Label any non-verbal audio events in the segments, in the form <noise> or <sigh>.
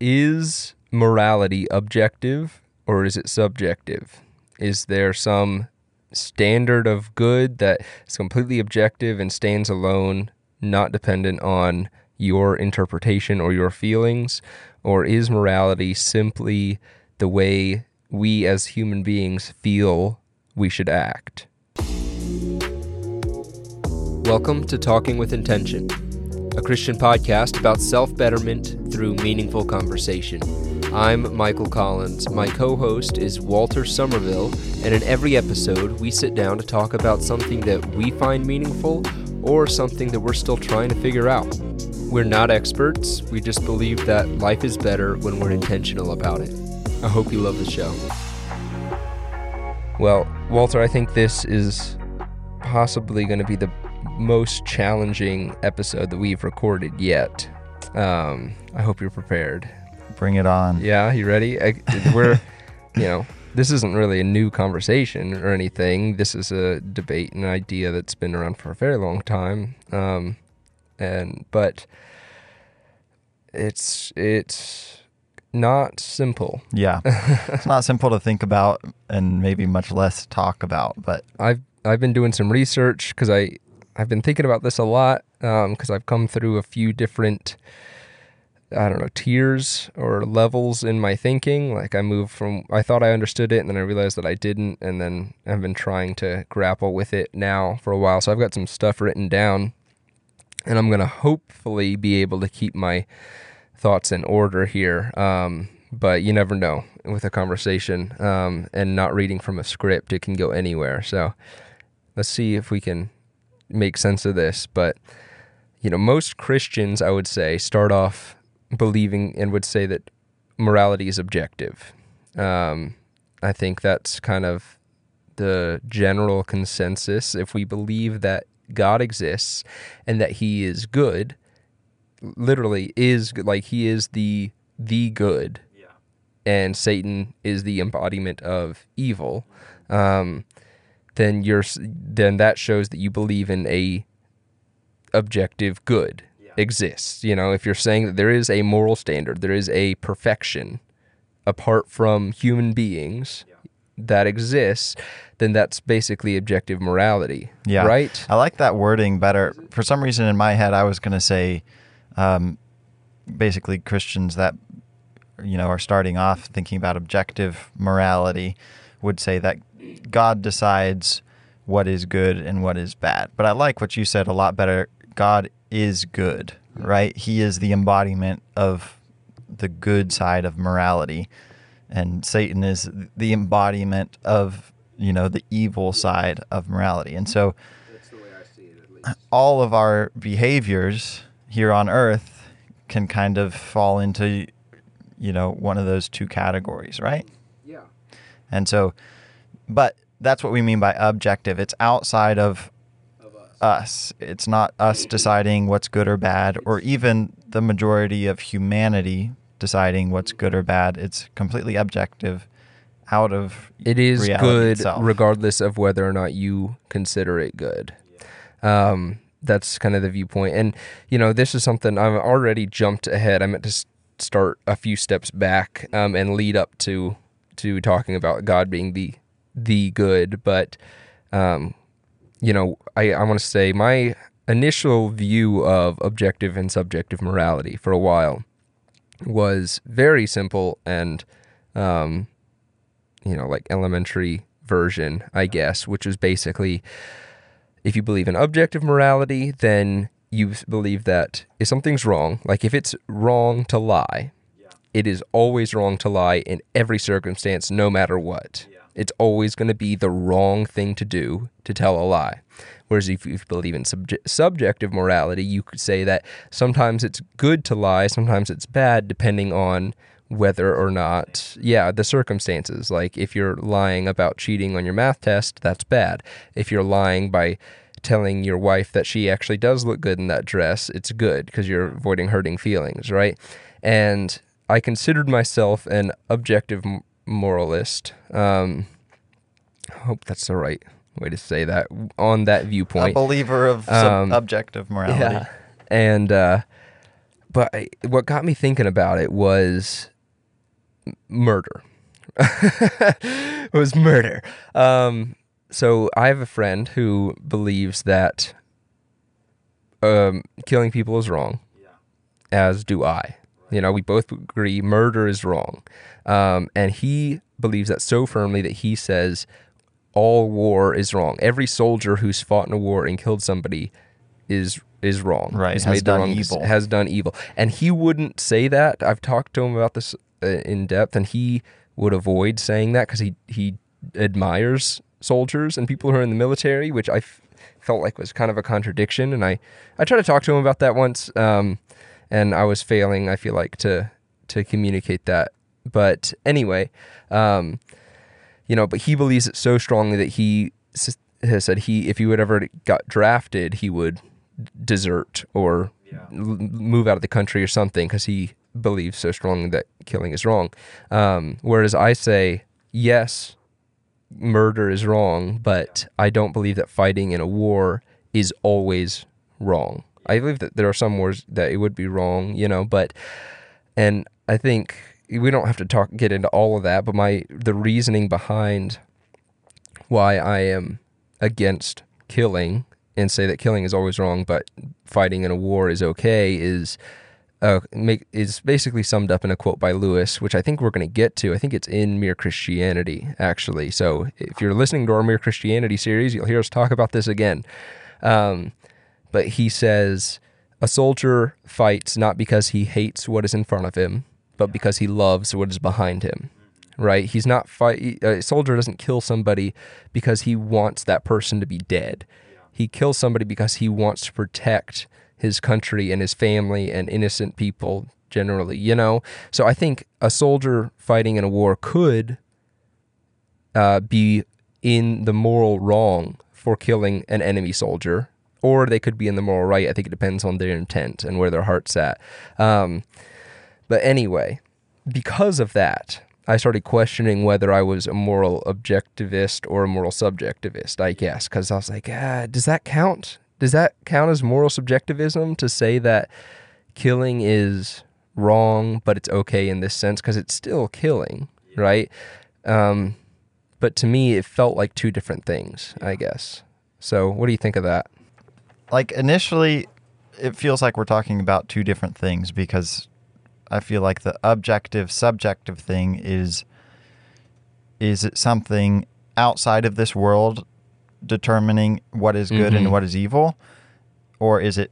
is morality objective or is it subjective? Is there some standard of good that is completely objective and stands alone, not dependent on your interpretation or your feelings? Or is morality simply the way we as human beings feel we should act? Welcome to Talking with Intention, a Christian podcast about self betterment through meaningful conversation. I'm Mikel Collins. My co host is Walter Somerville, and in every episode, we sit down to talk about something that we find meaningful or something that we're still trying to figure out. We're not experts, we just believe that life is better when we're intentional about it. I hope you love the show. Well, Walter, I think this is possibly going to be the most challenging episode that we've recorded yet. Um, I hope you're prepared. Bring it on. Yeah, you ready? I, we're, <laughs> you know, this isn't really a new conversation or anything. This is a debate and idea that's been around for a very long time. Um, and but it's it's not simple. Yeah. <laughs> it's not simple to think about and maybe much less talk about, but I've I've been doing some research because I I've been thinking about this a lot because um, I've come through a few different I don't know tiers or levels in my thinking. Like I moved from I thought I understood it and then I realized that I didn't, and then I've been trying to grapple with it now for a while. So I've got some stuff written down, and I'm gonna hopefully be able to keep my thoughts in order here. Um, but you never know with a conversation um, and not reading from a script, it can go anywhere. So let's see if we can make sense of this. But you know, most Christians, I would say, start off believing and would say that morality is objective. Um, I think that's kind of the general consensus. If we believe that God exists and that He is good, literally is like He is the the good, yeah. and Satan is the embodiment of evil. Um, then you're then that shows that you believe in a objective good exists. You know, if you're saying that there is a moral standard, there is a perfection apart from human beings yeah. that exists, then that's basically objective morality. Yeah. Right? I like that wording better. For some reason in my head, I was going to say um, basically Christians that, you know, are starting off thinking about objective morality would say that God decides what is good and what is bad. But I like what you said a lot better. God is good, right? He is the embodiment of the good side of morality, and Satan is the embodiment of you know the evil side of morality. And so, all of our behaviors here on Earth can kind of fall into you know one of those two categories, right? Yeah. And so, but that's what we mean by objective. It's outside of us. It's not us deciding what's good or bad, or even the majority of humanity deciding what's good or bad. It's completely objective, out of it is good itself. regardless of whether or not you consider it good. Um, that's kind of the viewpoint, and you know this is something I've already jumped ahead. I meant to start a few steps back um, and lead up to to talking about God being the the good, but um, you know, I, I want to say my initial view of objective and subjective morality for a while was very simple and, um, you know, like elementary version, I guess, which was basically if you believe in objective morality, then you believe that if something's wrong, like if it's wrong to lie, yeah. it is always wrong to lie in every circumstance, no matter what. Yeah it's always going to be the wrong thing to do to tell a lie. Whereas if you believe in subje- subjective morality, you could say that sometimes it's good to lie, sometimes it's bad, depending on whether or not, yeah, the circumstances. Like if you're lying about cheating on your math test, that's bad. If you're lying by telling your wife that she actually does look good in that dress, it's good because you're avoiding hurting feelings, right? And I considered myself an objective moralist. Um, I hope that's the right way to say that on that viewpoint. A believer of um, objective morality. Yeah. And uh, but I, what got me thinking about it was m- murder. <laughs> was murder. Um, so I have a friend who believes that um, killing people is wrong, as do I. You know, we both agree murder is wrong. Um, and he believes that so firmly that he says all war is wrong. Every soldier who's fought in a war and killed somebody is is wrong. Right, Has, has made the done wrong evil. has done evil. And he wouldn't say that. I've talked to him about this uh, in depth, and he would avoid saying that because he he admires soldiers and people who are in the military, which I f- felt like was kind of a contradiction. And I I tried to talk to him about that once, um, and I was failing. I feel like to to communicate that. But anyway, um, you know, but he believes it so strongly that he has said he, if he would ever got drafted, he would desert or l- move out of the country or something because he believes so strongly that killing is wrong. Um, whereas I say, yes, murder is wrong, but I don't believe that fighting in a war is always wrong. I believe that there are some wars that it would be wrong, you know, but and I think we don't have to talk get into all of that, but my the reasoning behind why I am against killing and say that killing is always wrong, but fighting in a war is okay is uh, make is basically summed up in a quote by Lewis, which I think we're going to get to. I think it's in Mere Christianity, actually. So if you're listening to our Mere Christianity series, you'll hear us talk about this again. Um, but he says a soldier fights not because he hates what is in front of him, but because he loves what is behind him. Right? He's not fight. A soldier doesn't kill somebody because he wants that person to be dead. He kills somebody because he wants to protect his country and his family and innocent people generally. You know. So I think a soldier fighting in a war could uh, be in the moral wrong for killing an enemy soldier, or they could be in the moral right. I think it depends on their intent and where their heart's at. Um, but anyway, because of that, I started questioning whether I was a moral objectivist or a moral subjectivist, I guess, because I was like, ah, does that count? Does that count as moral subjectivism to say that killing is wrong, but it's okay in this sense? Because it's still killing, right? Um, but to me, it felt like two different things, I guess. So, what do you think of that? Like initially it feels like we're talking about two different things because I feel like the objective subjective thing is is it something outside of this world determining what is good Mhm. and what is evil? Or is it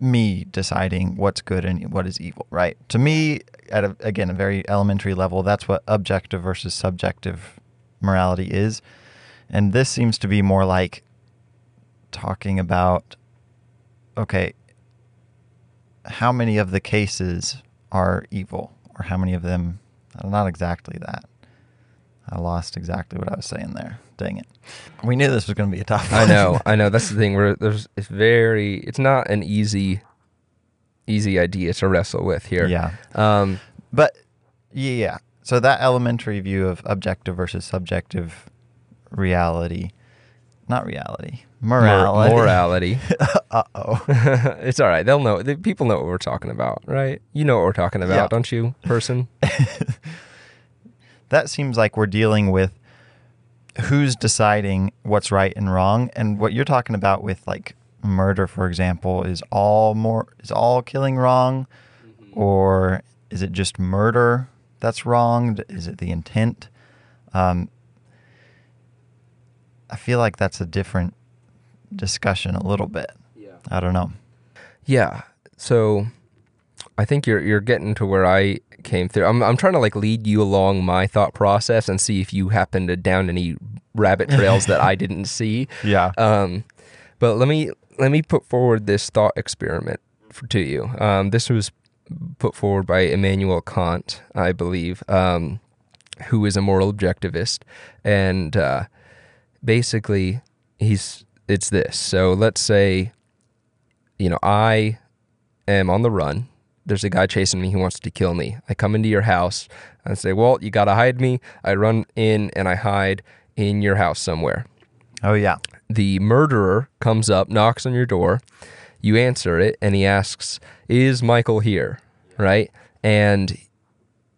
me deciding what's good and what is evil right? To me at a, again a very elementary level that's what objective versus subjective morality is. And this seems to be more like talking about okay how many of the cases are evil or how many of them not exactly that i lost exactly what i was saying there dang it we knew this was going to be a tough I know, I know. That's the thing. Where there's, it's very, it's not an easy, easy idea to wrestle with here. yeah Um, but yeah so that elementary view of objective versus subjective reality not reality mor- morality morality. <laughs> uh-oh <laughs> it's all right. They'll know. The people know what we're talking about, right? You know what we're talking about, Yeah. don't you, person? <laughs> that seems like we're dealing with who's deciding what's right and wrong and what you're talking about with like murder for example is all more is all killing wrong or is it just murder that's wrong is it the intent um, i feel like that's a different discussion a little bit Yeah. i don't know Yeah. So I think you're you're getting to where I came through. I'm I'm trying to like lead you along my thought process and see if you happen to down any rabbit trails that I didn't <laughs> see. yeah Um, but let me let me put forward this thought experiment for, to you. Um, this was put forward by Immanuel Kant, I believe, um, who is a moral objectivist, and uh, basically he's it's this. So let's say, you know, I am on the run. There's a guy chasing me. He wants to kill me. I come into your house and say, "Well, you gotta hide me." I run in and I hide in your house somewhere oh yeah the murderer comes up, knocks on your door, You answer it, and he asks, "Is Mikel here?" Right, and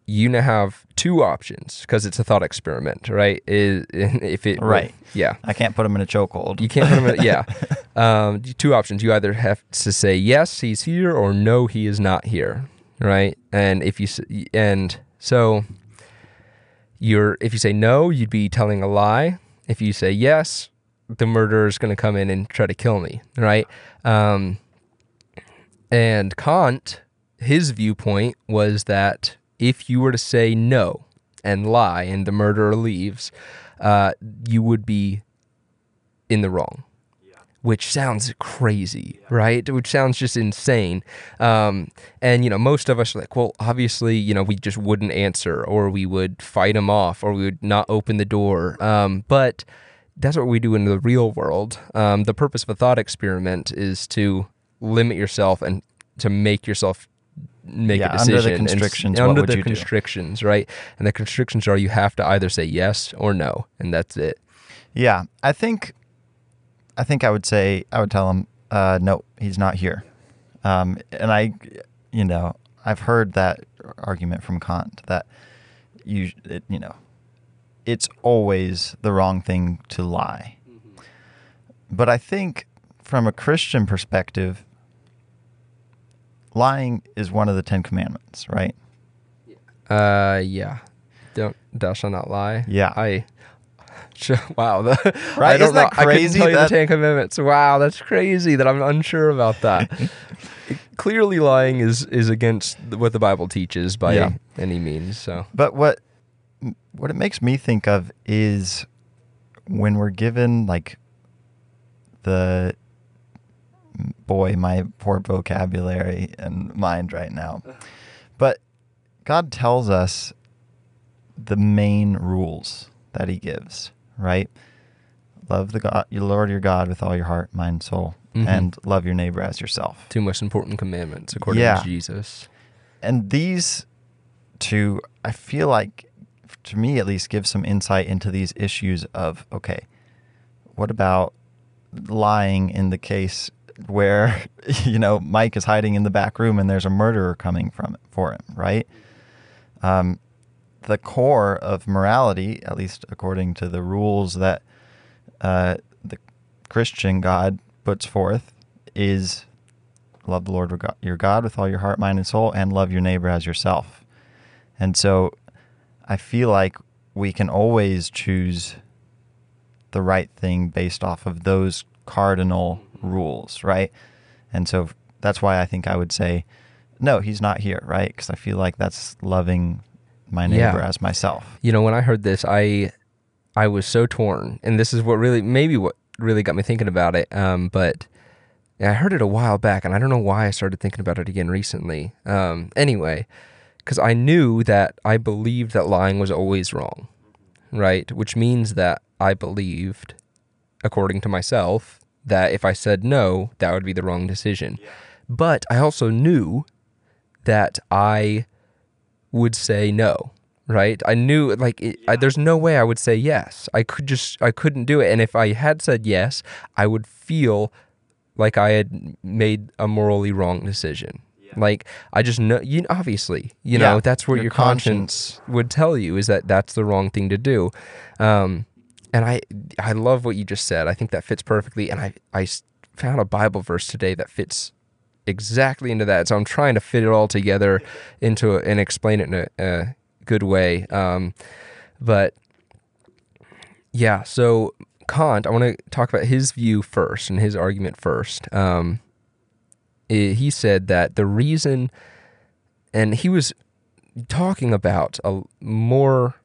you now have two options because it's a thought experiment, right? Is <laughs> if it Right. yeah. I can't put him in a chokehold. You can't put him in. Yeah, <laughs> um, two options. You either have to say yes, he's here, or no, he is not here. Right, and if you and so you're if you say no, you'd be telling a lie. If you say yes, the murderer is going to come in and try to kill me. Right, um, and Kant, his viewpoint was that if you were to say no and lie, and the murderer leaves, uh, you would be in the wrong. Which sounds crazy, right? Which sounds just insane. Um, and, you know, most of us are like, well, obviously, you know, we just wouldn't answer or we would fight him off or we would not open the door. Um, but that's what we do in the real world. Um, the purpose of a thought experiment is to limit yourself and to make yourself make Yeah, a under the decision. and constrictions, what under would the you do? constrictions, right? And the constrictions are you have to either say yes or no, and that's it. Yeah, I think, I think I would say I would tell him, uh, no, he's not here. Um, and I, you know, I've heard that argument from Kant that you, it, you know, it's always the wrong thing to lie. But I think from a Christian perspective, lying is one of the Ten Commandments, right? Uh, yeah. Don't thou shalt not lie. Yeah. I. <laughs> Wow, <laughs> the, Right? I don't Isn't that know. I crazy you that- the Ten Commandments. Wow, that's crazy that I'm unsure about that. <laughs> Clearly, lying is is against what the Bible teaches by Yeah. any means. So But what what it makes me think of is when we're given like the boy my poor vocabulary and mind right now. But God tells us the main rules that he gives, right? Love the God, your Lord your God with all your heart, mind, soul, Mhm. and love your neighbor as yourself. two most important commandments according Yeah. to Jesus. and these two i feel like to me at least give some insight into these issues of okay what about lying in the case where <laughs> you know mike is hiding in the back room and there's a murderer coming from for him right um, the core of morality at least according to the rules that uh, the christian god puts forth is love the Lord your God- your God with all your heart, mind, and soul, and love your neighbor as yourself. And so I feel like we can always choose the right thing based off of those cardinal rules, right? And so that's why I think I would say, no, he's not here, right? Because I feel like that's loving my Yeah. neighbor as myself. You know, when I heard this, I I was so torn, and this is what really maybe what really got me thinking about it. Um, but I heard it a while back, and I don't know why I started thinking about it again recently. Um, anyway, because I knew that I believed that lying was always wrong, right? Which means that I believed, according to myself, that if I said no, that would be the wrong decision. But I also knew that I would say no right? I knew like it, I, there's no way i would say yes. I could just i couldn't do it. And if i had said yes i would feel like i had made a morally wrong decision. Like i just know you obviously you know that's what your your, conscience, would tell you is that that's the wrong thing to do. Um and i i love what you just said i think that fits perfectly and I I found a bible verse today that fits exactly into that. So I'm trying to fit it all together into a, and explain it in a, a good way. Um, but yeah, so Kant, I want to talk about his view first and his argument first. Um, he said that the reason, and he was talking about a more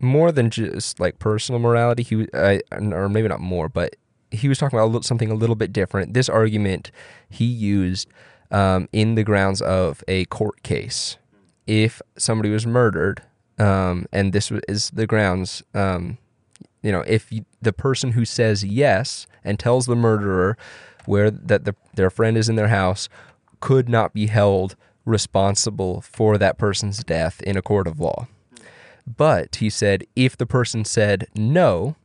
more than just like personal morality. He I, or maybe not more, but he was talking about something a little bit different. This argument he used um, in the grounds of a court case. If somebody was murdered, um, and this is the grounds, um, you know, if you, the person who says yes and tells the murderer where that the, their friend is in their house could not be held responsible for that person's death in a court of law. But he said if the person said no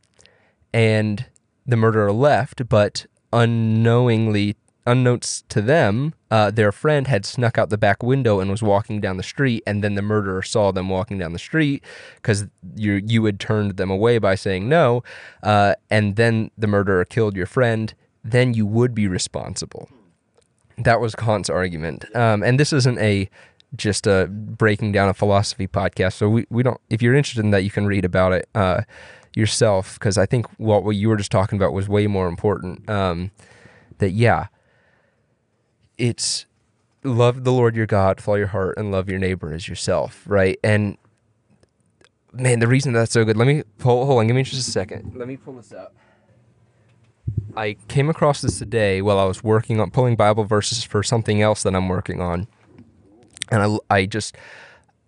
and the murderer left, but unknowingly unbeknownst to them, uh, their friend had snuck out the back window and was walking down the street, and then the murderer saw them walking down the street because you you had turned them away by saying no, uh, and then the murderer killed your friend. Then you would be responsible. That was Kant's argument, um, and this isn't a just a breaking down a philosophy podcast. So we, we don't. If you're interested in that, you can read about it uh, yourself because I think what, what you were just talking about was way more important. Um, that yeah, it's love the Lord your God with all your heart and love your neighbor as yourself, right? And man, the reason that's so good. Let me hold, hold on. Give me just a second. Let me pull this up. I came across this today while I was working on pulling Bible verses for something else that I'm working on, and I, I just,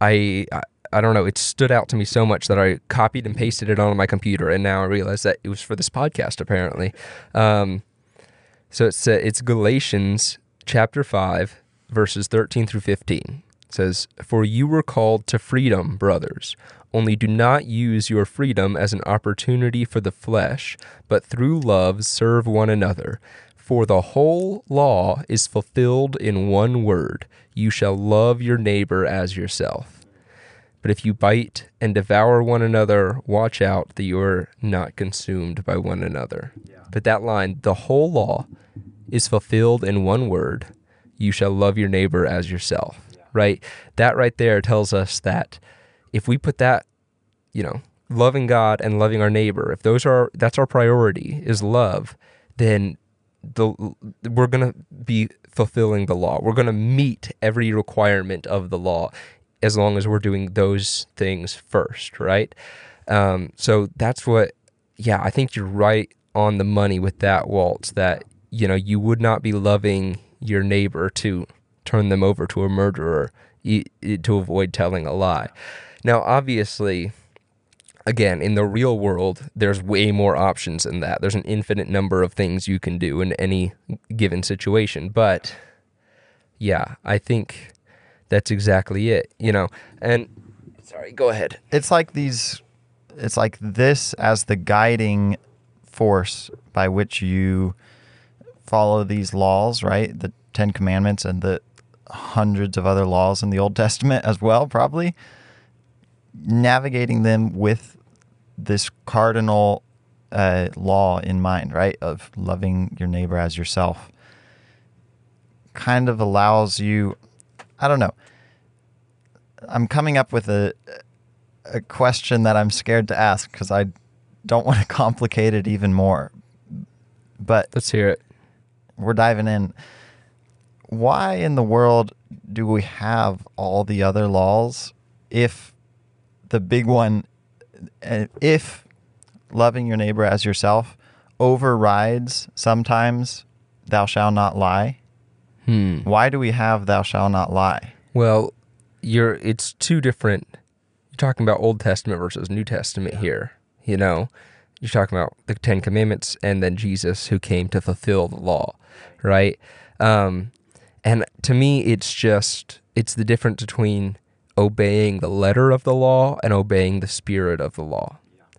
I, I, I don't know. It stood out to me so much that I copied and pasted it on my computer, and now I realize that it was for this podcast apparently. Um, so it's uh, it's Galatians chapter five, verses thirteen through fifteen. It says, "For you were called to freedom, brothers." Only do not use your freedom as an opportunity for the flesh, but through love serve one another. For the whole law is fulfilled in one word you shall love your neighbor as yourself. But if you bite and devour one another, watch out that you are not consumed by one another. Yeah. But that line, the whole law is fulfilled in one word you shall love your neighbor as yourself. Yeah. Right? That right there tells us that if we put that, you know, loving God and loving our neighbor, if those are that's our priority is love, then the we're going to be fulfilling the law. We're going to meet every requirement of the law as long as we're doing those things first, right? Um, so that's what yeah, I think you're right on the money with that Waltz that you know, you would not be loving your neighbor to turn them over to a murderer to avoid telling a lie. Now, obviously, again, in the real world, there's way more options than that. There's an infinite number of things you can do in any given situation. But yeah, I think that's exactly it, you know. And sorry, go ahead. It's like these it's like this as the guiding force by which you follow these laws, right? The 10 commandments and the hundreds of other laws in the Old Testament as well, probably navigating them with this cardinal uh, law in mind, right? Of loving your neighbor as yourself kind of allows you, I don't know. I'm coming up with a, a question that I'm scared to ask because I don't want to <laughs> complicate it even more. But let's hear it. We're diving in. Why in the world do we have all the other laws if the big one, if loving your neighbor as yourself overrides sometimes thou shalt not lie. Hmm. Why do we have thou shalt not lie? Well, you're it's two different you're talking about Old Testament versus New Testament here, you know. You're talking about the 10 commandments and then Jesus who came to fulfill the law, right? Um, and to me it's just it's the difference between obeying the letter of the law and obeying the spirit of the law,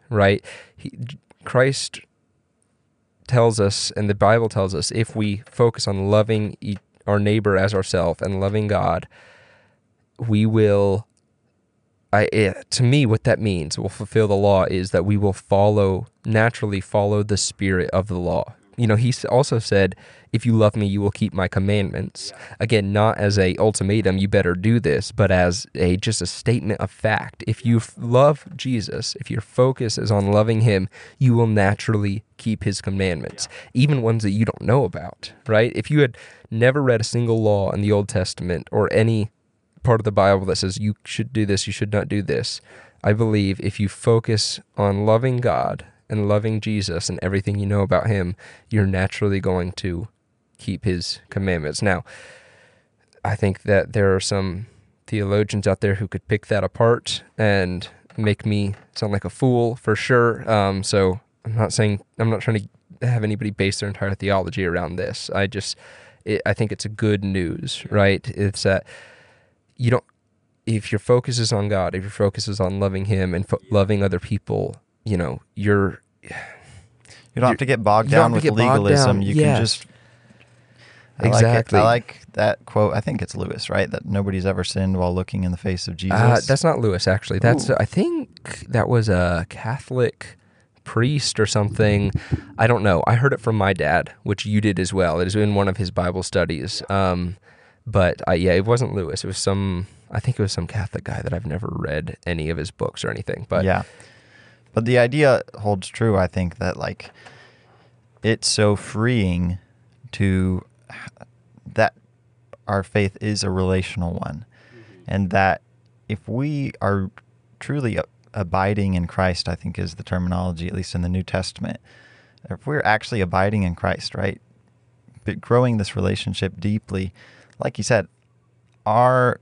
right? He, Christ tells us, and the Bible tells us, if we focus on loving our neighbor as ourselves and loving God, we will. I, it, eh, to me, what that means, will fulfill the law, is that we will follow naturally follow the spirit of the law you know, he also said, "If you love me, you will keep my commandments." Yeah. Again, not as a ultimatum, you better do this, but as a just a statement of fact. If you love Jesus, if your focus is on loving Him, you will naturally keep His commandments, yeah. even ones that you don't know about. Right? If you had never read a single law in the Old Testament or any part of the Bible that says you should do this, you should not do this, I believe if you focus on loving God and loving Jesus and everything you know about him, you're naturally going to keep his commandments. Now, I think that there are some theologians out there who could pick that apart and make me sound like a fool for sure. Um, so I'm not saying, I'm not trying to have anybody base their entire theology around this. I just, it, I think it's a good news, right? It's that you don't, if your focus is on God, if your focus is on loving Him and fo- loving other people, you know, you're you don't have to get bogged down with legalism. You yes. can just I like. Exactly. I like that quote. I think it's Lewis, right? That nobody's ever sinned while looking in the face of Jesus. Uh, that's not Lewis, actually. That's Ooh. I think that was a Catholic priest or something. I don't know. I heard it from my dad, which you did as well. It is in one of his Bible studies. Um, but I, yeah, it wasn't Lewis. It was some. I think it was some Catholic guy that I've never read any of his books or anything. But yeah. But the idea holds true, I think, that like it's so freeing to that our faith is a relational one. Mm-hmm. And that if we are truly abiding in Christ, I think is the terminology, at least in the New Testament. If we're actually abiding in Christ, right? But growing this relationship deeply, like you said, our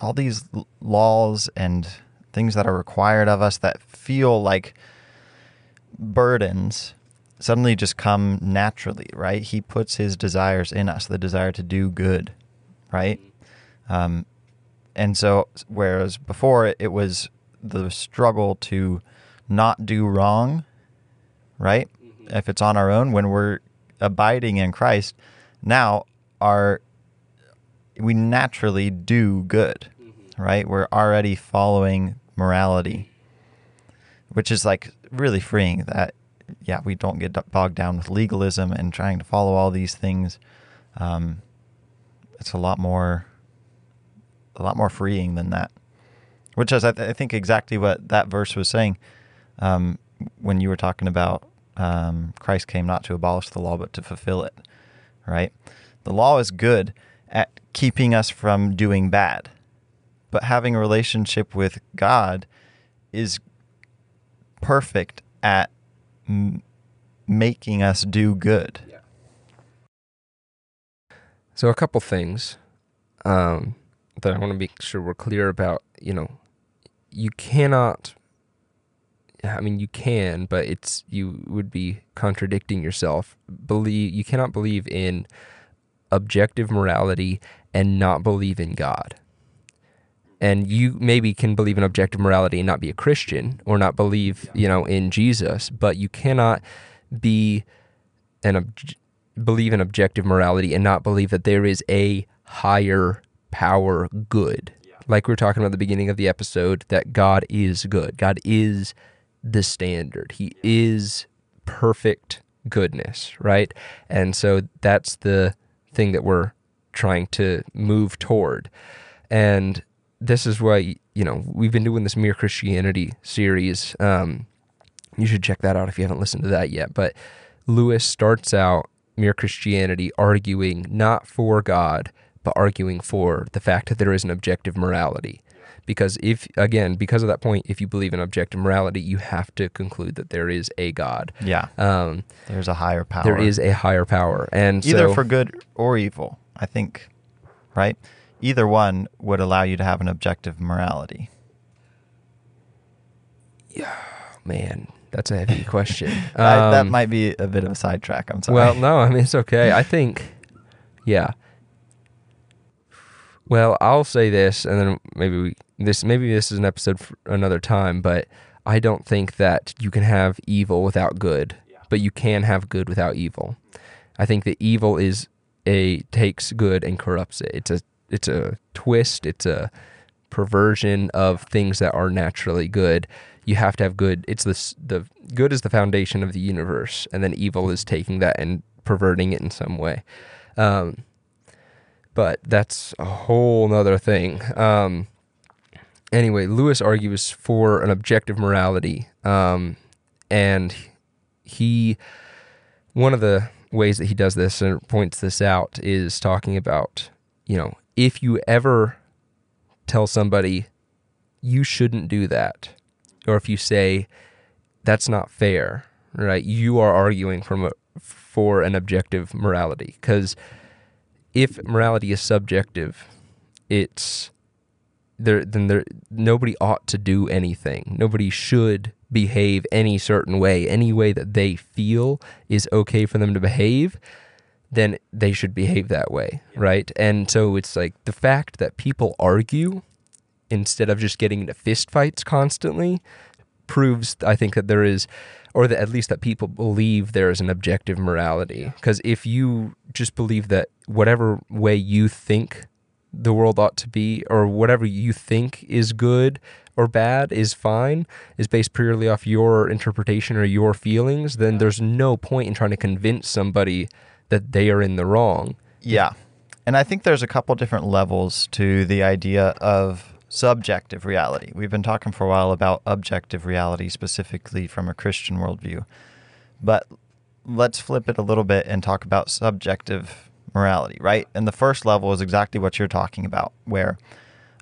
all these laws and things that are required of us that feel like burdens suddenly just come naturally, right? He puts his desires in us, the desire to do good, right? Um, and so, whereas before it was the struggle to not do wrong, right? If it's on our own, when we're abiding in Christ, now our we naturally do good, right? We're already following morality, which is like really freeing that, yeah, we don't get bogged down with legalism and trying to follow all these things. Um, it's a lot more, a lot more freeing than that, which is, I, th- I think, exactly what that verse was saying um, when you were talking about um, Christ came not to abolish the law, but to fulfill it, right? The law is good at keeping us from doing bad. But having a relationship with God is perfect at m- making us do good. Yeah. So a couple things um, that I want to make sure we're clear about. You know, you cannot. I mean, you can, but it's you would be contradicting yourself. Believe you cannot believe in objective morality and not believe in God. And you maybe can believe in objective morality and not be a Christian or not believe, you know, in Jesus, but you cannot be an obj- believe in objective morality and not believe that there is a higher power good. Like we were talking about at the beginning of the episode, that God is good. God is the standard. He is perfect goodness, right? And so that's the thing that we're trying to move toward. And this is why, you know, we've been doing this Mere Christianity series. Um, you should check that out if you haven't listened to that yet. But Lewis starts out Mere Christianity arguing not for God, but arguing for the fact that there is an objective morality. Because if, again, because of that point, if you believe in objective morality, you have to conclude that there is a God. Yeah. Um, There's a higher power. there is a higher power. And either so, for good or evil, I think, right? Either one would allow you to have an objective morality. Yeah, man, that's a heavy <laughs> question. I- that Um, might be a bit of a sidetrack. I'm sorry. Well, no, I mean it's okay. I think, yeah. Well, I'll say this, and then maybe we this maybe this is an episode for another time. But I don't think that you can have evil without good, yeah. but you can have good without evil. I think that evil is a takes good and corrupts it. It's a it's a twist. It's a perversion of things that are naturally good. You have to have good. It's this the good is the foundation of the universe, and then evil is taking that and perverting it in some way. Um, but that's a whole nother thing. Um, anyway, Lewis argues for an objective morality, um, and he one of the ways that he does this and points this out is talking about you know if you ever tell somebody you shouldn't do that or if you say that's not fair right you are arguing from a, for an objective morality. Because if morality is subjective it's there then there nobody ought to do anything. Nobody should behave any certain way. Any way that they feel is okay for them to behave then they should behave that way right? And so it's like the fact that people argue instead of just getting into fistfights constantly proves i think that there is or that at least that people believe there is an objective morality. Because if you just believe that whatever way you think the world ought to be or whatever you think is good or bad is fine is based purely off your interpretation or your feelings then there's no point in trying to convince somebody that they are in the wrong Yeah. And I think there's a couple different levels to the idea of subjective reality. We've been talking for a while about objective reality, specifically from a Christian worldview. But let's flip it a little bit and talk about subjective morality, right? And the first level is exactly what you're talking about, where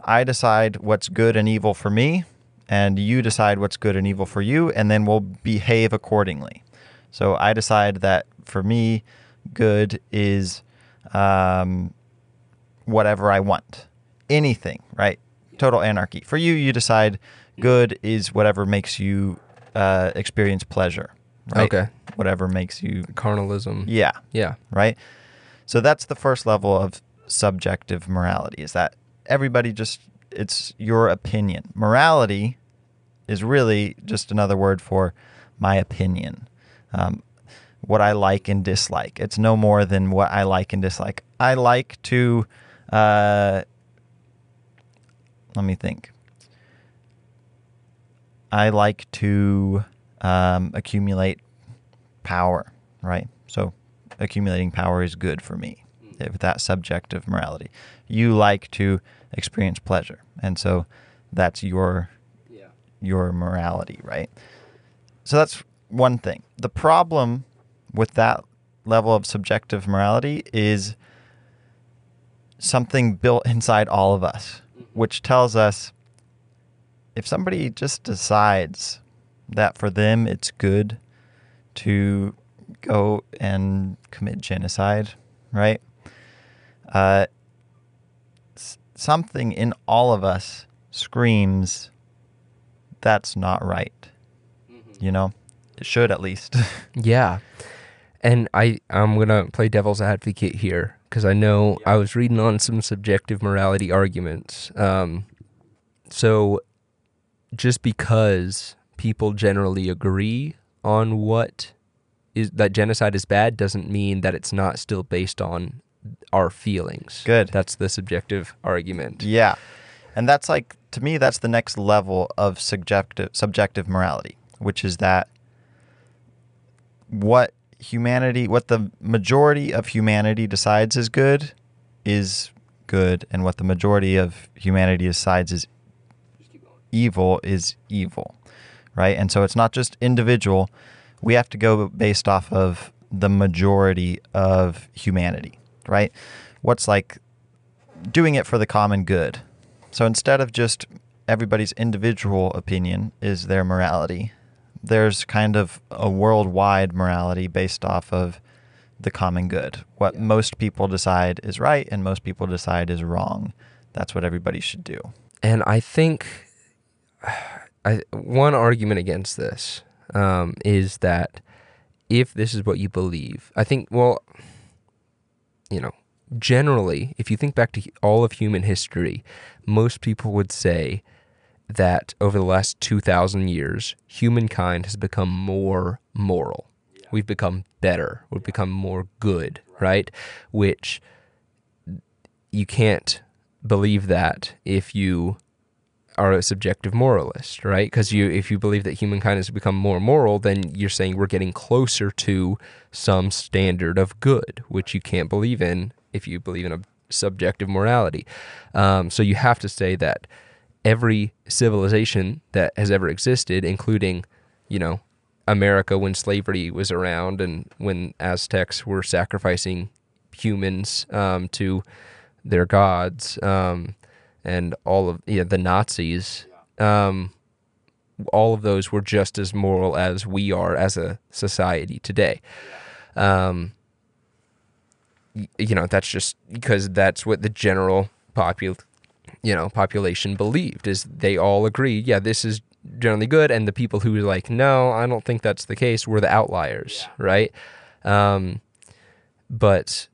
I decide what's good and evil for me, and you decide what's good and evil for you, and then we'll behave accordingly. So I decide that for me, good is um, whatever I want, anything, right? Total anarchy. For you, you decide good is whatever makes you uh, experience pleasure, right? Okay. Whatever makes you, carnalism yeah, yeah right? So that's the first level of subjective morality is that everybody just, it's your opinion. Morality is really just another word for my opinion. Um, what I like and dislike. It's no more than what I like and dislike. I like to, uh, let me think. I like to um, accumulate power, right? So accumulating power is good for me, if that subjective morality. You like to experience pleasure, and so that's your yeah your morality, right? So that's one thing. The problem with that level of subjective morality is something built inside all of us, which tells us if somebody just decides that for them it's good to go and commit genocide, right? Uh, something in all of us screams that's not right. You know, it should at least. <laughs> Yeah. And I I'm going to play devil's advocate here because I know I was reading on some subjective morality arguments. Um, so just because people generally agree on what is that genocide is bad doesn't mean that it's not still based on our feelings. Good. That's the subjective argument. Yeah. And that's like to me that's the next level of subjective subjective morality, which is that what humanity what the majority of humanity decides is good is good and what the majority of humanity decides is evil is evil. Right? And so it's not just individual. We have to go based off of the majority of humanity, right? What's like doing it for the common good. So instead of just everybody's individual opinion is their morality, there's kind of a worldwide morality based off of the common good. What most people decide is right and most people decide is wrong. That's what everybody should do. And I think <sighs> I, one argument against this um, is that if this is what you believe, I think, well, you know, generally, if you think back to all of human history, most people would say that over the last 2,000 years, humankind has become more moral. We've become better. We've become more good, right? Which you can't believe that if you are a subjective moralist, right? Because you, if you believe that humankind has become more moral, then you're saying we're getting closer to some standard of good, which you can't believe in if you believe in a subjective morality. Um, so you have to say that every civilization that has ever existed, including, you know, America when slavery was around and when Aztecs were sacrificing humans um, to their gods. Um, and all of yeah, the Nazis, um, all of those were just as moral as we are as a society today. Um, you know, that's just because that's what the general popul, you know, population believed is they all agreed, yeah, this is generally good, and the people who were like, no, I don't think that's the case, were the outliers, right? Um, but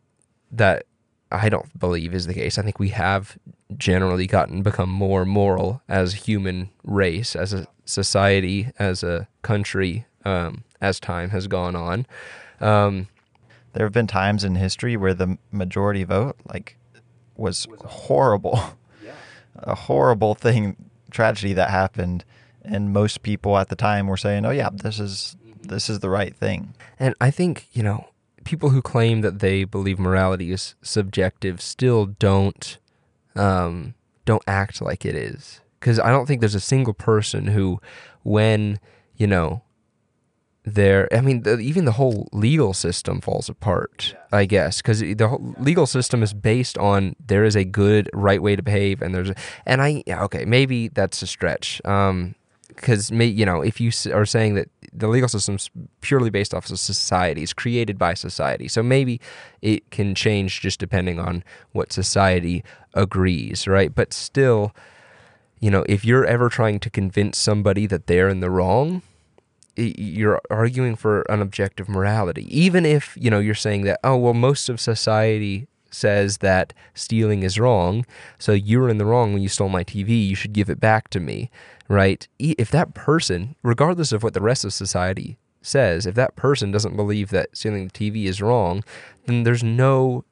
that I don't believe is the case. I think we have generally gotten become more moral as a human race, as a society, as a country, um, as time has gone on. Um, there have been times in history where the majority vote like was horrible, <laughs> a horrible thing, tragedy that happened, and most people at the time were saying, "Oh yeah, this is this is the right thing." And I think, you know, people who claim that they believe morality is subjective still don't um, don't act like it is. Because I don't think there's a single person who, when you know, there. I mean, the, even the whole legal system falls apart. I guess because the whole legal system is based on there is a good right way to behave, and there's a, and I yeah, okay maybe that's a stretch. Um, because me, you know if you s- are saying that the legal system's purely based off of society it's created by society so maybe it can change just depending on what society agrees right but still you know if you're ever trying to convince somebody that they're in the wrong you're arguing for an objective morality. Even if you know you're saying that oh well most of society says that stealing is wrong so you were in the wrong when you stole my tv you should give it back to me right? If that person regardless of what the rest of society says if that person doesn't believe that stealing the tv is wrong then there's no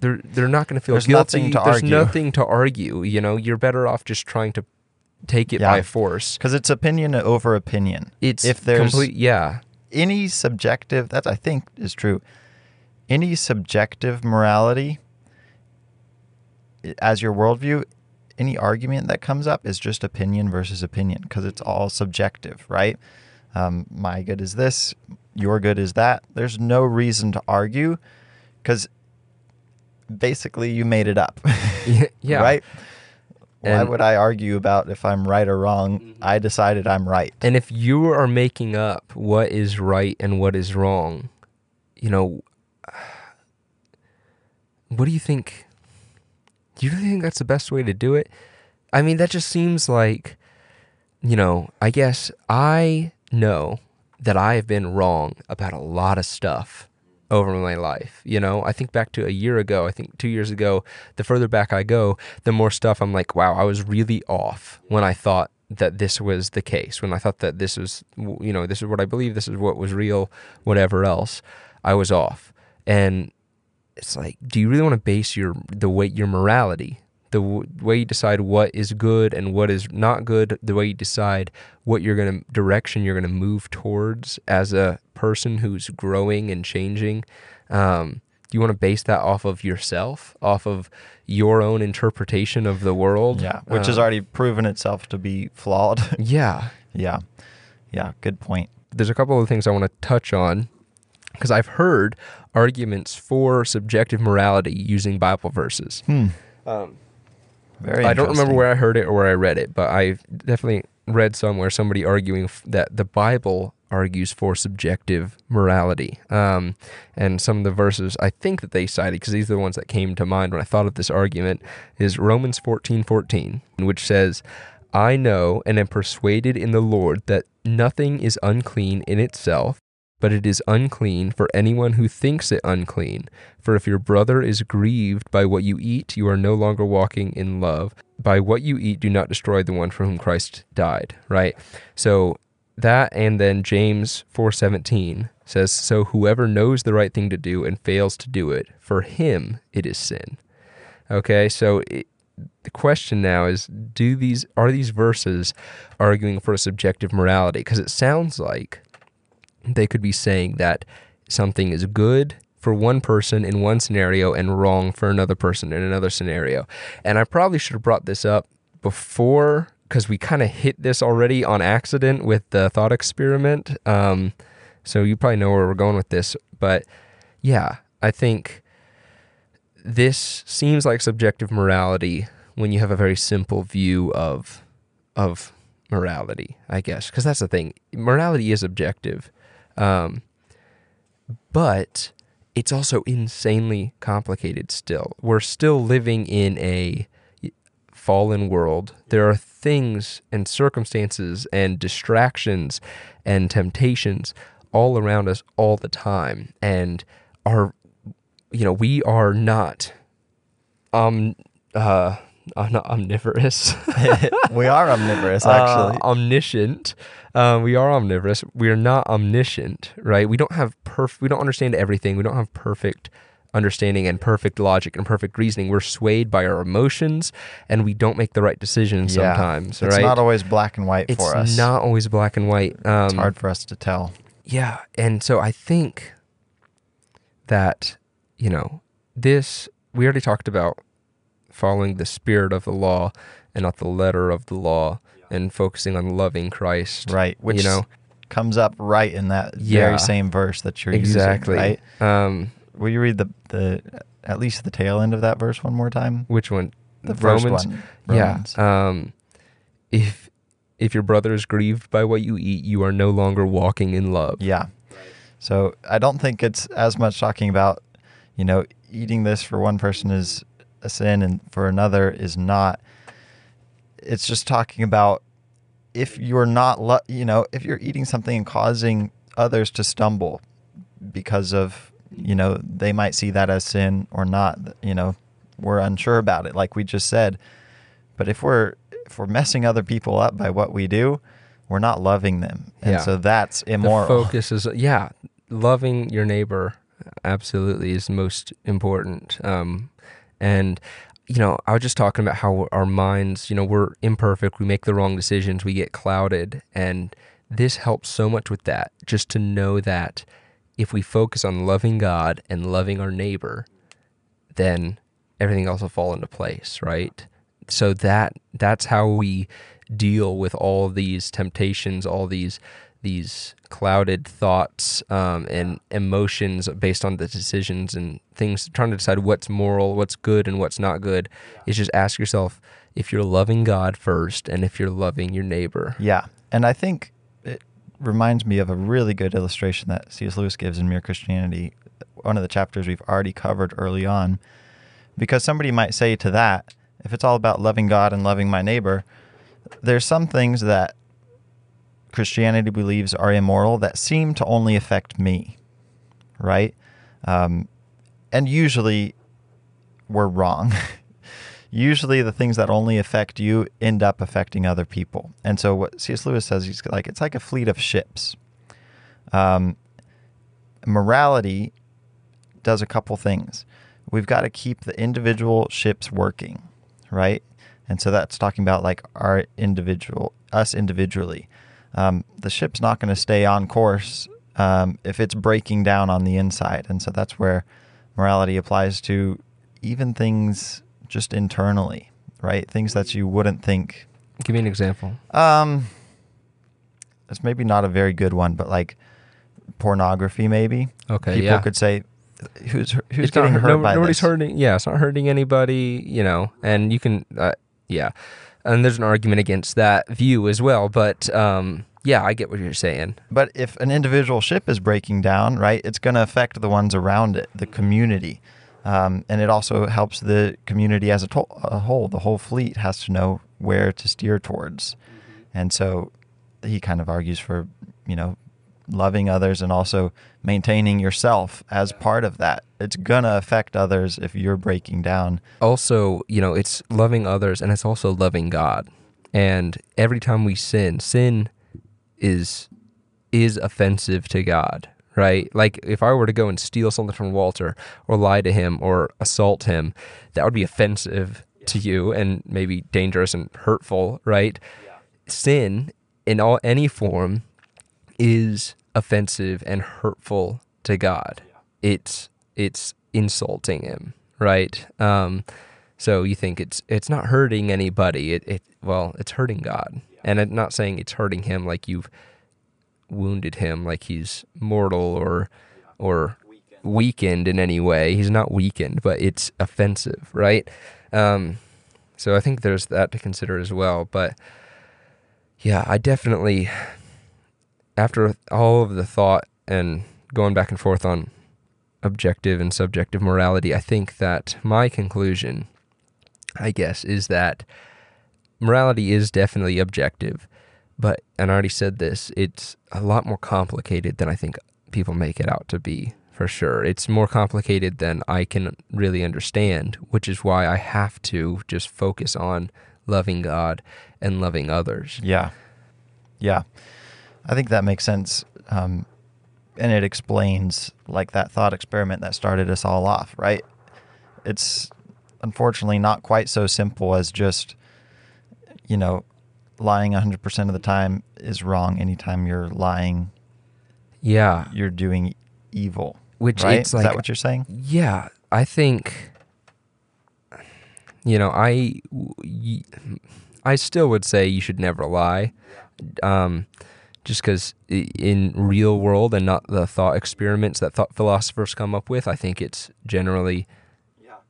they're they're not going to feel There's guilty. nothing to there's argue. nothing to argue you know? You're better off just trying to take it Yeah. by force Because it's opinion over opinion. it's if there's complete yeah any subjective that I think is true. Any subjective morality as your worldview, any argument that comes up is just opinion versus opinion because it's all subjective, right? Um, my good is this, your good is that. There's no reason to argue because basically you made it up. Yeah, <laughs> yeah. Right? Why And- would I argue about if I'm right or wrong? Mm-hmm. I decided I'm right. And if you are making up what is right and what is wrong, you know, <sighs> what do you think? Do you really think that's the best way to do it? I mean, that just seems like, you know, I guess I know that I have been wrong about a lot of stuff over my life. You know, I think back to a year ago, I think two years ago, the further back I go, the more stuff I'm like, wow, I was really off when I thought that this was the case, when I thought that this was, you know, this is what I believe, this is what was real, whatever else, I was off. And it's like, do you really want to base your, the weight, your morality, the w- way you decide what is good and what is not good, the way you decide what you're going to, direction you're going to move towards as a person who's growing and changing? Um, do you want to base that off of yourself, off of your own interpretation of the world? Yeah, which has Uh, already proven itself to be flawed. <laughs> Yeah. yeah. Yeah, good point. there's a couple of things I want to touch on because I've heard arguments for subjective morality using Bible verses. Hmm. Um, Very I don't remember where I heard it or where I read it, but I've definitely read somewhere somebody arguing f- that the Bible argues for subjective morality. Um, and some of the verses I think that they cited, because these are the ones that came to mind when I thought of this argument, is Romans fourteen fourteen, which says, I know and am persuaded in the Lord that nothing is unclean in itself, but it is unclean for anyone who thinks it unclean. For if your brother is grieved by what you eat, you are no longer walking in love. By what you eat, do not destroy the one for whom Christ died. Right? So that and then James 4:17 says so whoever knows the right thing to do and fails to do it for him it is sin. Okay? So it, the question now is do these are these verses arguing for a subjective morality because it sounds like they could be saying that something is good for one person in one scenario and wrong for another person in another scenario. And I probably should have brought this up before because we kind of hit this already on accident with the thought experiment. Um, so you probably know where we're going with this. But yeah, I think this seems like subjective morality when you have a very simple view of of morality, I guess, because that's the thing. Morality is objective, um, but it's also insanely complicated. Still, we're still living in a fallen world. There are things and circumstances and distractions and temptations all around us all the time, and our you know we are not um uh I'm <laughs> not omnivorous. <laughs> we are omnivorous, Uh, actually. omniscient. Uh, we are omnivorous. We are not omniscient, right? We don't have perf. We don't understand everything. We don't have perfect understanding and perfect logic and perfect reasoning. We're swayed by our emotions, and we don't make the right decisions Yeah. sometimes. it's not always black and white it's for us. It's not always black and white. Um, it's hard for us to tell. yeah, and so I think that you know this. We already talked about following the spirit of the law and not the letter of the law, and focusing on loving Christ. Right. Which you know comes up right in that Yeah. very same verse that you're exactly. using, right? Um, Will you read the, the at least the tail end of that verse one more time? which one? The first Romans. one. Yeah. Um, if if your brother is grieved by what you eat, you are no longer walking in love. Yeah. So I don't think it's as much talking about, you know, eating this for one person is a sin and for another is not. It's just talking about if you're not, lo- you know, if you're eating something and causing others to stumble because of, you know, they might see that as sin or not, you know, we're unsure about it, like we just said. But if we're if we're messing other people up by what we do, we're not loving them, and Yeah. so that's immoral. The focus is yeah, loving your neighbor absolutely is most important. Um, and you know, I was just talking about how our minds, you know, we're imperfect. We make the wrong decisions. We get clouded, and this helps so much with that. Just to know that if we focus on loving God and loving our neighbor, then everything else will fall into place, right? So that that's how we deal with all these temptations, all these these clouded thoughts um, and emotions based on the decisions and things. Trying to decide what's moral, what's good, and what's not good is just ask yourself if you're loving God first and if you're loving your neighbor. Yeah. And I think it reminds me of a really good illustration that C.S. Lewis gives in Mere Christianity, one of the chapters we've already covered early on. Because somebody might say to that, if it's all about loving God and loving my neighbor, there's some things that Christianity believes are immoral that seem to only affect me, right? Um, and usually we're wrong. <laughs> usually the things that only affect you end up affecting other people. And so what C.S. Lewis says, he's like, it's like a fleet of ships. Um, morality does a couple things. We've got to keep the individual ships working, right? And so that's talking about like our individual, us individually. Um, the ship's not going to stay on course um, if it's breaking down on the inside. And so that's where morality applies to even things just internally, right? Things that you wouldn't think. Give me an example. Um, it's maybe not a very good one, but like pornography, maybe. Okay, People yeah. court say, "Who's who's It's getting not, hurt no- by nobody's this?" hurting. Yeah, it's not hurting anybody. You know, and you can, uh, yeah, and there's an argument against that view as well. But um, yeah, I get what you're saying. But if an individual ship is breaking down, right, it's going to affect the ones around it, the community. Um, and it also helps the community as a, to- a whole. The whole fleet has to know where to steer towards. And so he kind of argues for, you know, loving others and also maintaining yourself as part of that. It's going to affect others if you're breaking down. Also, you know, it's loving others, and it's also loving God. And every time we sin, sin is is offensive to God, right? Like if I were to go and steal something from Walter or lie to him or assault him, that would be offensive to you and maybe dangerous and hurtful, right? Sin in all any form is offensive and hurtful to God. It's it's insulting him, right? Um, so you think it's it's not hurting anybody. It, it well, it's hurting God, and I'm not saying it's hurting him like you've wounded him, like he's mortal or or weakened in any way. He's not weakened, but it's offensive, right? Um, so I think there's that to consider as well. But yeah, I definitely after all of the thought and going back and forth on objective and subjective morality, I think that my conclusion, I guess, is that morality is definitely objective, but and I already said this, it's a lot more complicated than I think people make it out to be for sure. It's more complicated than I can really understand, which is why I have to just focus on loving God and loving others. Yeah. Yeah. I think that makes sense. Um, and it explains like that thought experiment that started us all off, right? It's unfortunately not quite so simple as just, you know, lying 100% of the time is wrong anytime you're lying Yeah. you're doing evil Which right it's is like that what you're saying Yeah, I think you know, I y- I still would say you should never lie. Um just cuz in real world and not the thought experiments that thought philosophers come up with, I think it's generally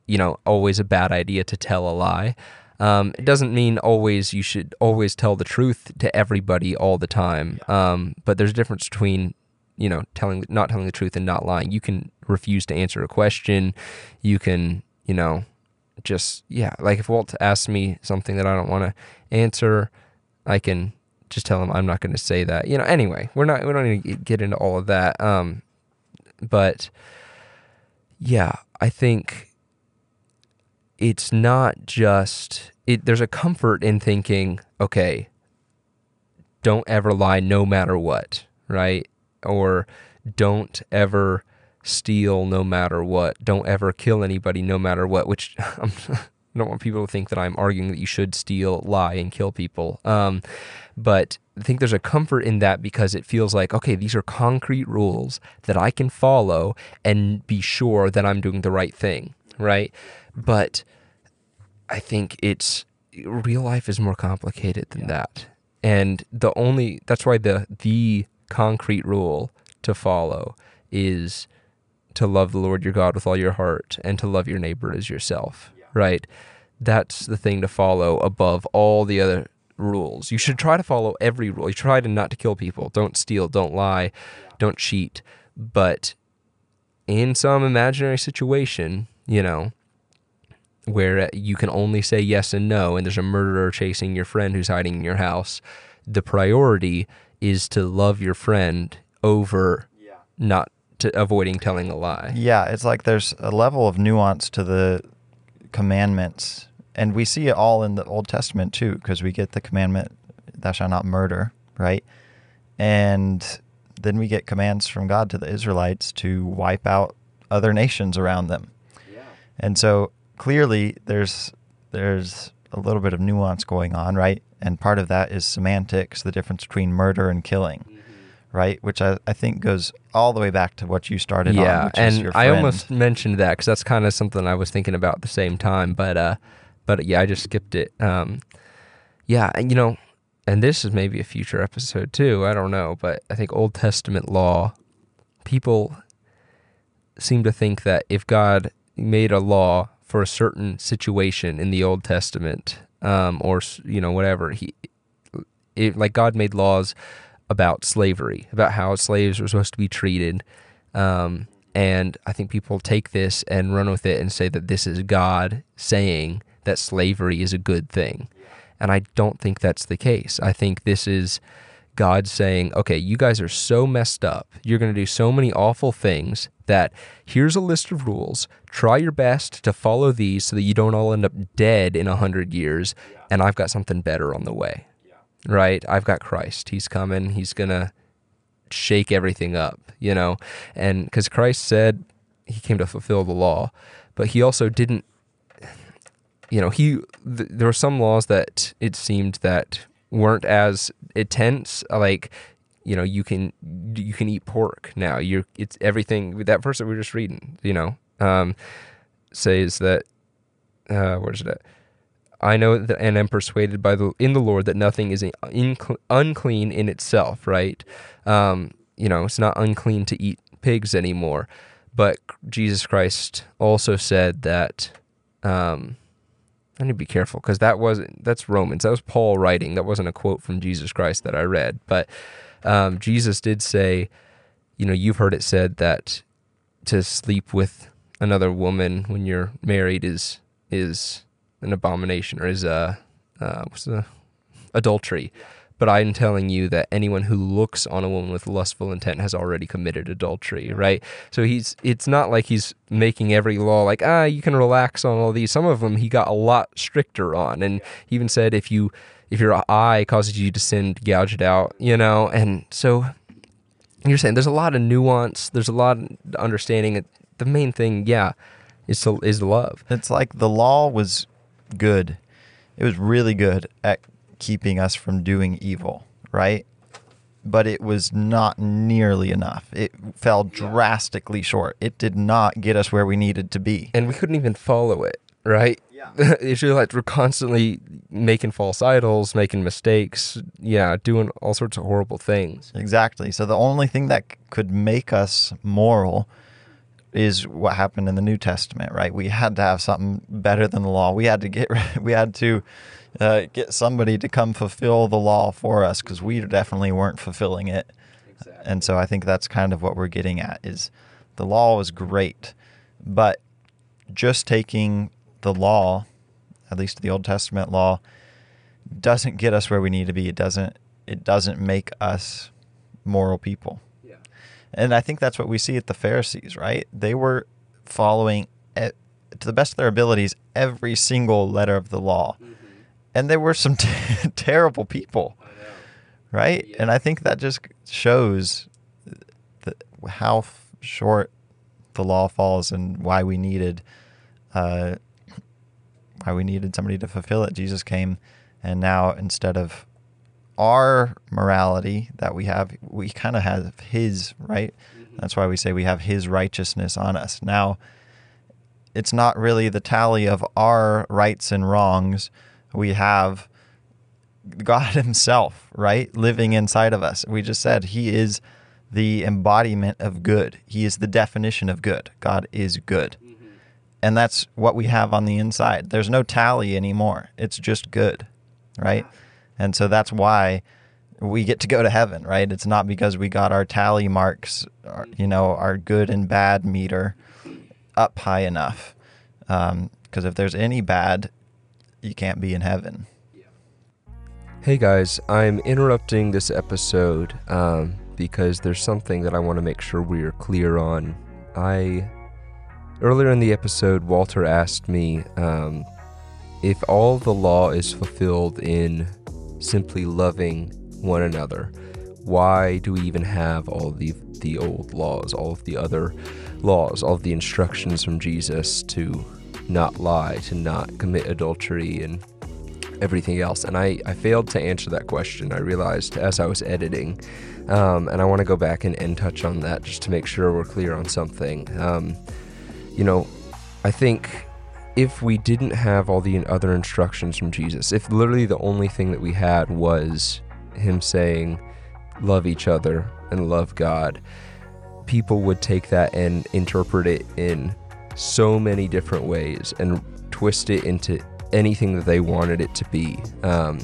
you know, always a bad idea to tell a lie. Um, it doesn't mean always you should always tell the truth to everybody all the time. Um, but there's a difference between, you know, telling not telling the truth and not lying. You can refuse to answer a question. You can, you know, just yeah, like if Walt asks me something that I don't want to answer, I can just tell him I'm not going to say that. You know, anyway, we're not we don't need to get into all of that. Um, but yeah, I think it's not just it there's a comfort in thinking okay don't ever lie no matter what right or don't ever steal no matter what don't ever kill anybody no matter what which <laughs> I'm, i don't want people to think that i'm arguing that you should steal lie and kill people um, but i think there's a comfort in that because it feels like okay these are concrete rules that i can follow and be sure that i'm doing the right thing right but I think it's real life is more complicated than that. And the only that's why the the concrete rule to follow is to love the Lord your God with all your heart and to love your neighbor as yourself. Right? That's the thing to follow above all the other rules. You should try to follow every rule. You try to not to kill people. Don't steal, don't lie, don't cheat. But in some imaginary situation, you know, where you can only say yes and no, and there's a murderer chasing your friend who's hiding in your house, the priority is to love your friend over not to avoiding telling a lie. Yeah, it's like there's a level of nuance to the commandments, and we see it all in the Old Testament too, because we get the commandment, "Thou shalt not murder," right? And then we get commands from God to the Israelites to wipe out other nations around them. And so clearly, there's there's a little bit of nuance going on, right? And part of that is semantics, the difference between murder and killing. Right, which I, I think goes all the way back to what you started on. yeah, which and your I almost mentioned that because that's kind of something I was thinking about at the same time, but uh, but yeah, I just skipped it. Um, yeah, and you know, and this is maybe a future episode too. I don't know, but I think Old Testament law, people seem to think that if God made a law for a certain situation in the Old Testament, um, or you know whatever he, it, like God made laws about slavery, about how slaves were supposed to be treated. Um, and I think people take this and run with it and say that this is God saying that slavery is a good thing. And I don't think that's the case. I think this is God saying, okay, you guys are so messed up. You're going to do so many awful things that here's a list of rules. Try your best to follow these so that you don't all end up dead in a hundred years. And I've got something better on the way right? I've got Christ. He's coming. He's going to shake everything up, you know? And because Christ said he came to fulfill the law, but he also didn't, you know, he, th- there were some laws that it seemed that weren't as intense, like, you know, you can you can eat pork now. You're it's everything. That verse that we were just reading, you know, um, says that uh, where's it at? I know that, and am persuaded by the in the Lord that nothing is unclean in itself. Right? Um, you know, it's not unclean to eat pigs anymore. But Jesus Christ also said that. Um, I need to be careful because that wasn't that's Romans. That was Paul writing. That wasn't a quote from Jesus Christ that I read. But um, Jesus did say, you know, you've heard it said that to sleep with another woman when you're married is is an abomination or is a uh, what's the adultery. but I'm telling you that anyone who looks on a woman with lustful intent has already committed adultery, right? So he's it's not like he's making every law like ah you can relax on all these. Some of them he got a lot stricter on, and he even said if you if your eye causes you to sin, gouge it out, you know. And so you're saying there's a lot of nuance, there's a lot of understanding. The main thing, yeah, is to, is love. It's like the law was good. It was really good at keeping us from doing evil, right? But it was not nearly enough. It fell drastically short. It did not get us where we needed to be. And we couldn't even follow it, right? Yeah. <laughs> Israelites were constantly making false idols, making mistakes, yeah, doing all sorts of horrible things. Exactly. So the only thing that could make us moral is what happened in the New Testament, right? We had to have something better than the law. We had to get <laughs> we had to uh, get somebody to come fulfill the law for us because we definitely weren't fulfilling it. And so I think that's kind of what we're getting at is the law was great, but just taking the law, at least the Old Testament law, doesn't get us where we need to be. It doesn't it doesn't make us moral people. Yeah. And I think that's what we see at the Pharisees, right? They were following, e- to the best of their abilities, every single letter of the law. And they were some <laughs> t- terrible people, right? And I think that just shows how f- short the law falls and why we needed, uh, why we needed somebody to fulfill it. Jesus came, and now instead of our morality that we have, we kind of have His, right? Mm-hmm. That's why we say we have His righteousness on us. Now, it's not really the tally of our rights and wrongs. We have God <laughs> Himself, right, living inside of us. We just said He is the embodiment of good. He is the definition of good. God is good. Mm-hmm. And that's what we have on the inside. There's no tally anymore. It's just good, right? And so that's why we get to go to heaven, right? It's not because we got our tally marks, our, you know, our good and bad meter up high enough. Because if there's any bad, you can't be in heaven. Hey guys, I'm interrupting this episode um, because there's something that I want to make sure we are clear on. I earlier in the episode, Walter asked me um, if all the law is fulfilled in simply loving one another. Why do we even have all the the old laws, all of the other laws, all of the instructions from Jesus to not lie, to not commit adultery, and everything else. And I, I failed to answer that question, I realized as I was editing. Um, and I want to go back and, and touch on that just to make sure we're clear on something. Um, you know, I think if we didn't have all the other instructions from Jesus, if literally the only thing that we had was Him saying, love each other and love God, people would take that and interpret it in so many different ways and twist it into anything that they wanted it to be. Um,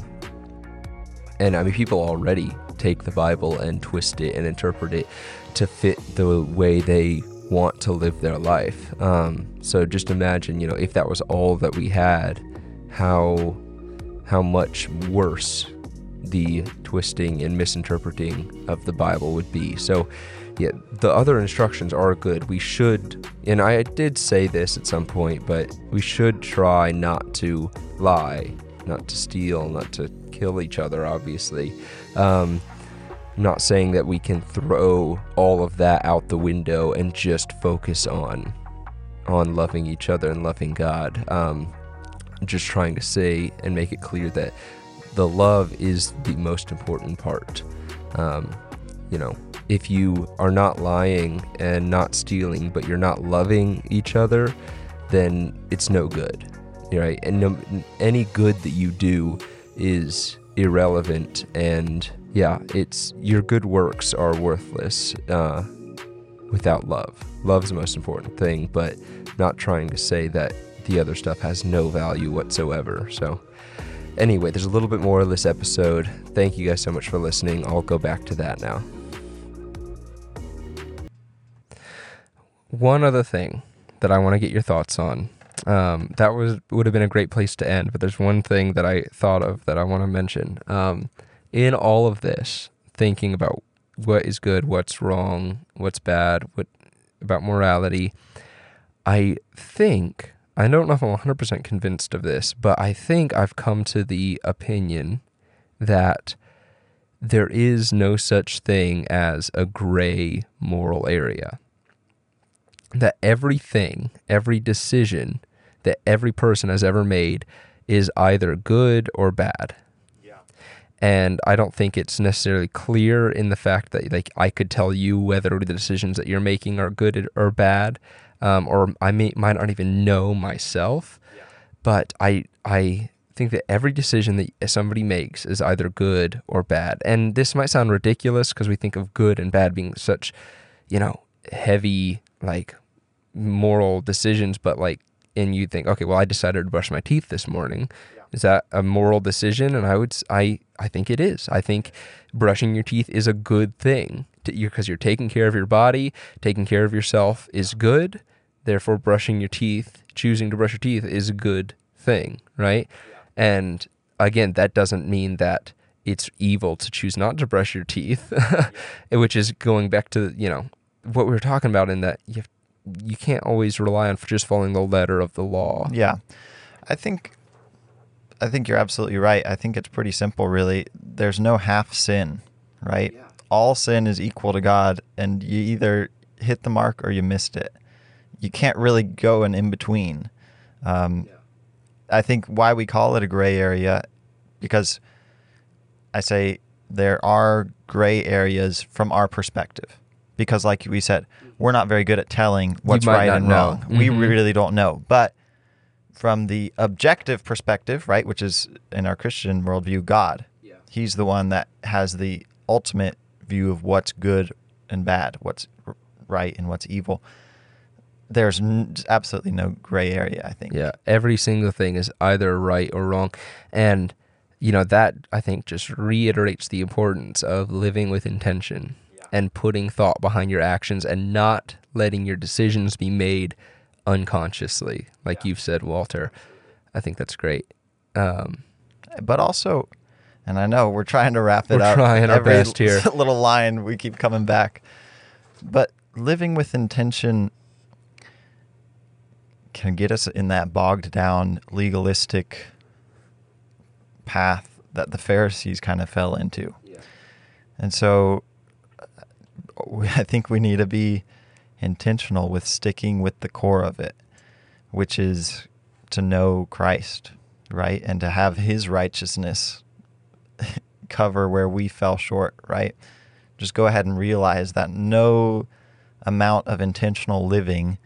and I mean, people already take the Bible and twist it and interpret it to fit the way they want to live their life. Um, so just imagine, you know, if that was all that we had, how how much worse the twisting and misinterpreting of the Bible would be. So, yeah, the other instructions are good. We should, and I did say this at some point, but we should try not to lie, not to steal, not to kill each other, obviously. Um, not saying that we can throw all of that out the window and just focus on on loving each other and loving God. Um, just trying to say and make it clear that the love is the most important part. Um, you know, if you are not lying and not stealing, but you're not loving each other, then it's no good, right? And no, any good that you do is irrelevant, and yeah, it's your good works are worthless uh, without love. Love's the most important thing, but not trying to say that the other stuff has no value whatsoever. So. Anyway, there's a little bit more of this episode. Thank you guys so much for listening. I'll go back to that now. One other thing that I want to get your thoughts on. Um, that was would have been a great place to end, but there's one thing that I thought of that I want to mention. Um, in all of this, thinking about what is good, what's wrong, what's bad, what about morality, I think I don't know if I'm 100% convinced of this, but I think I've come to the opinion that there is no such thing as a gray moral area. That everything, every decision that every person has ever made is either good or bad. And I don't think it's necessarily clear in the fact that like I could tell you whether the decisions that you're making are good or bad, um, or I may might not even know myself. But I I think that every decision that somebody makes is either good or bad. And this might sound ridiculous because we think of good and bad being such, you know, heavy like moral decisions, but like and you think, okay, well, I decided to brush my teeth this morning. Is that a moral decision? And I would, I I think it is. I think brushing your teeth is a good thing because you're taking care of your body, taking care of yourself is good. Therefore, brushing your teeth, choosing to brush your teeth is a good thing, right? And again, that doesn't mean that it's evil to choose not to brush your teeth, <laughs> which is going back to you know what we were talking about in that you have, you can't always rely on just following the letter of the law. Yeah. I think I think you're absolutely right. I think it's pretty simple really. There's no half sin, right? All sin is equal to God and you either hit the mark or you missed it. You can't really go an in between. Um, I think why we call it a gray area because I say there are gray areas from our perspective. Because like we said, we're not very good at telling what's right and know. wrong. We Mhm. really don't know. But from the objective perspective, right, which is in our Christian worldview, God. He's the one that has the ultimate view of what's good and bad, what's right and what's evil. There's n- absolutely no gray area, I think. Yeah, every single thing is either right or wrong. And, you know, that I think just reiterates the importance of living with intention and putting thought behind your actions and not letting your decisions be made unconsciously, like you've said, Walter. I think that's great. Um, But also, and I know we're trying to wrap it We're up. trying our Every best here. <laughs> little line we keep coming back. But living with intention can get us in that bogged down legalistic path that the Pharisees kind of fell into. And so uh, I think we need to be intentional with sticking with the core of it, which is to know Christ, right? And to have his righteousness <laughs> cover where we fell short, right? Just go ahead and realize that no amount of intentional living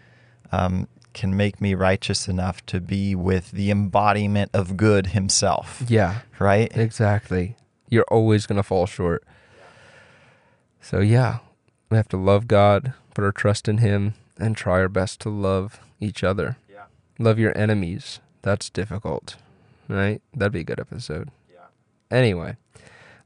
um, can make me righteous enough to be with the embodiment of good himself, yeah, right? exactly. You're always going to fall short. So, yeah, we have to love God, put our trust in Him, and try our best to love each other. Love your enemies. That's difficult, right? That'd be a good episode. Yeah. Anyway,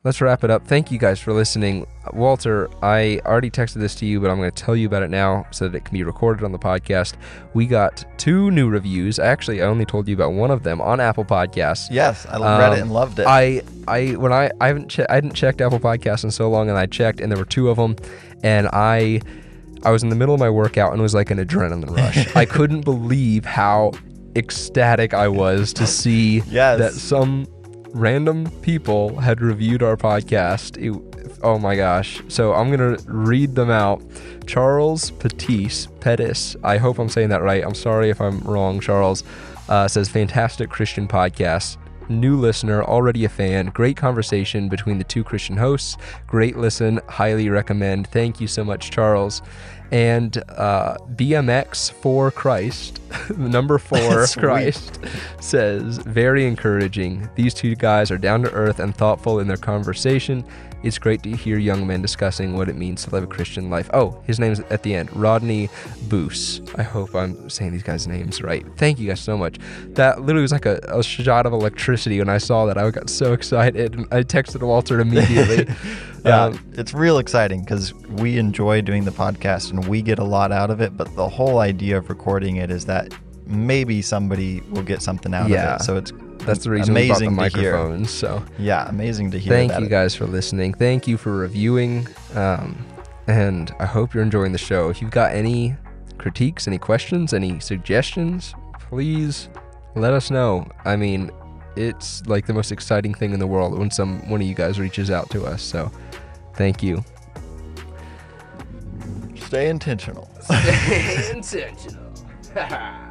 let's wrap it up. Thank you guys for listening. Walter, I already texted this to you, but I'm going to tell you about it now so that it can be recorded on the podcast. We got two new reviews. Actually, I only told you about one of them on Apple Podcasts. Yes, I read it Um, and loved it. I I when I I haven't che- I hadn't checked Apple Podcasts in so long, and I checked, and there were two of them, and I I was in the middle of my workout and it was like an adrenaline rush. I <laughs> couldn't believe how ecstatic I was to see Yes. that some random people had reviewed our podcast. It- oh my gosh! So I'm gonna read them out. Charles Pettis Pettis. I hope I'm saying that right. I'm sorry if I'm wrong. Charles uh, says fantastic Christian podcast. New listener, already a fan. Great conversation between the two Christian hosts. Great listen. Highly recommend. Thank you so much, Charles. And uh, BMX for Christ, <laughs> number four. Christ, says, very encouraging. These two guys are down to earth and thoughtful in their conversation. It's great to hear young men discussing what it means to live a Christian life. Oh, his name's at the end, Rodney Boos. I hope I'm saying these guys' names right. Thank you guys so much. That literally was like a, a shot of electricity when I saw that. I got so excited. and I texted Walter immediately. <laughs> yeah, Um, it's real exciting because we enjoy doing the podcast and we get a lot out of it. But the whole idea of recording it is that maybe somebody will get something out Yeah. of it. So it's that's the reason we bought the Amazing microphones. So Yeah, amazing to hear. thank you guys for listening. Thank you for reviewing. Um, and I hope you're enjoying the show. If you've got any critiques, any questions, any suggestions, please let us know. I mean, it's like the most exciting thing in the world when some one of you guys reaches out to us. So thank you. Stay intentional. Stay <laughs> intentional. <laughs>